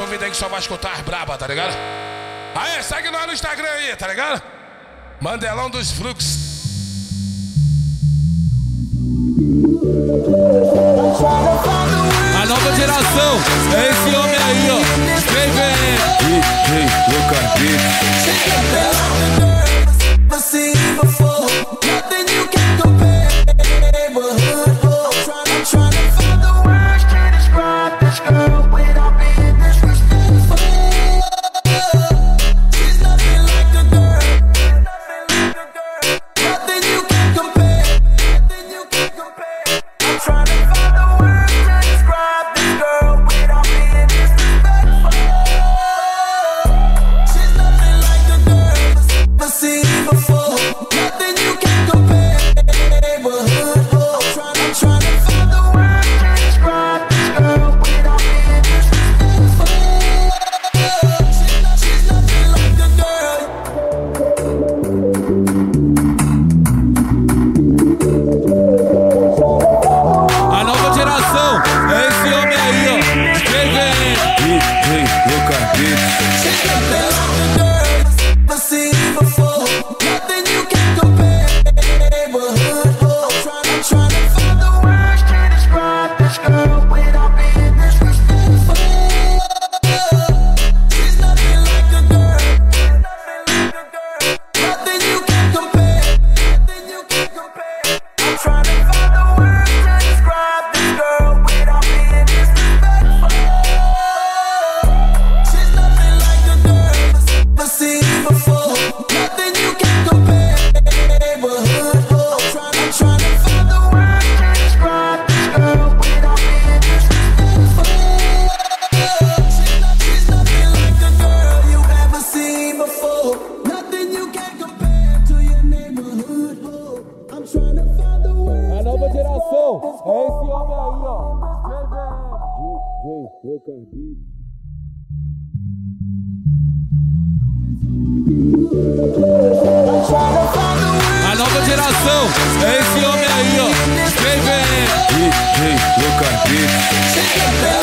essa aí que só vai escutar as braba, tá ligado? Aí, segue nós no Instagram aí, tá ligado? Mandelão dos Fluxos. A nova geração é esse homem trying to DJ Lucas Beats A nova geração é esse homem aí, ó. Vem, vem. DJ Beats.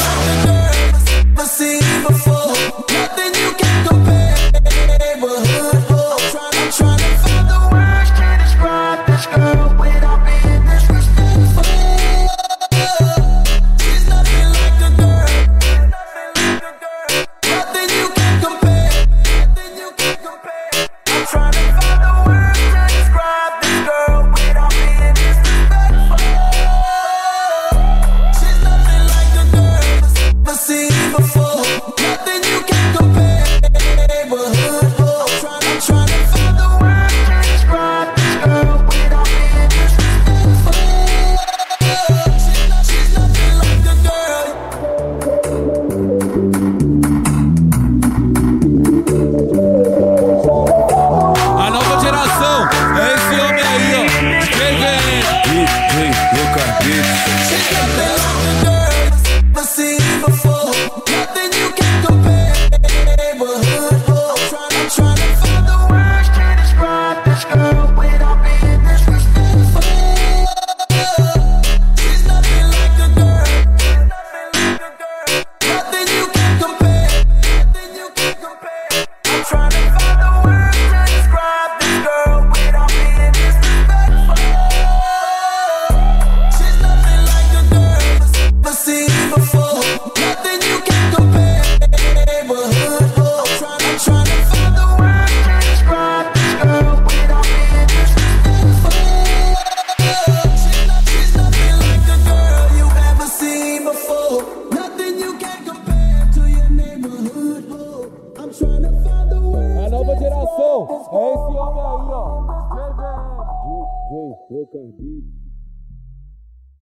A nova geração é esse homem aí, ó. DJ Trocar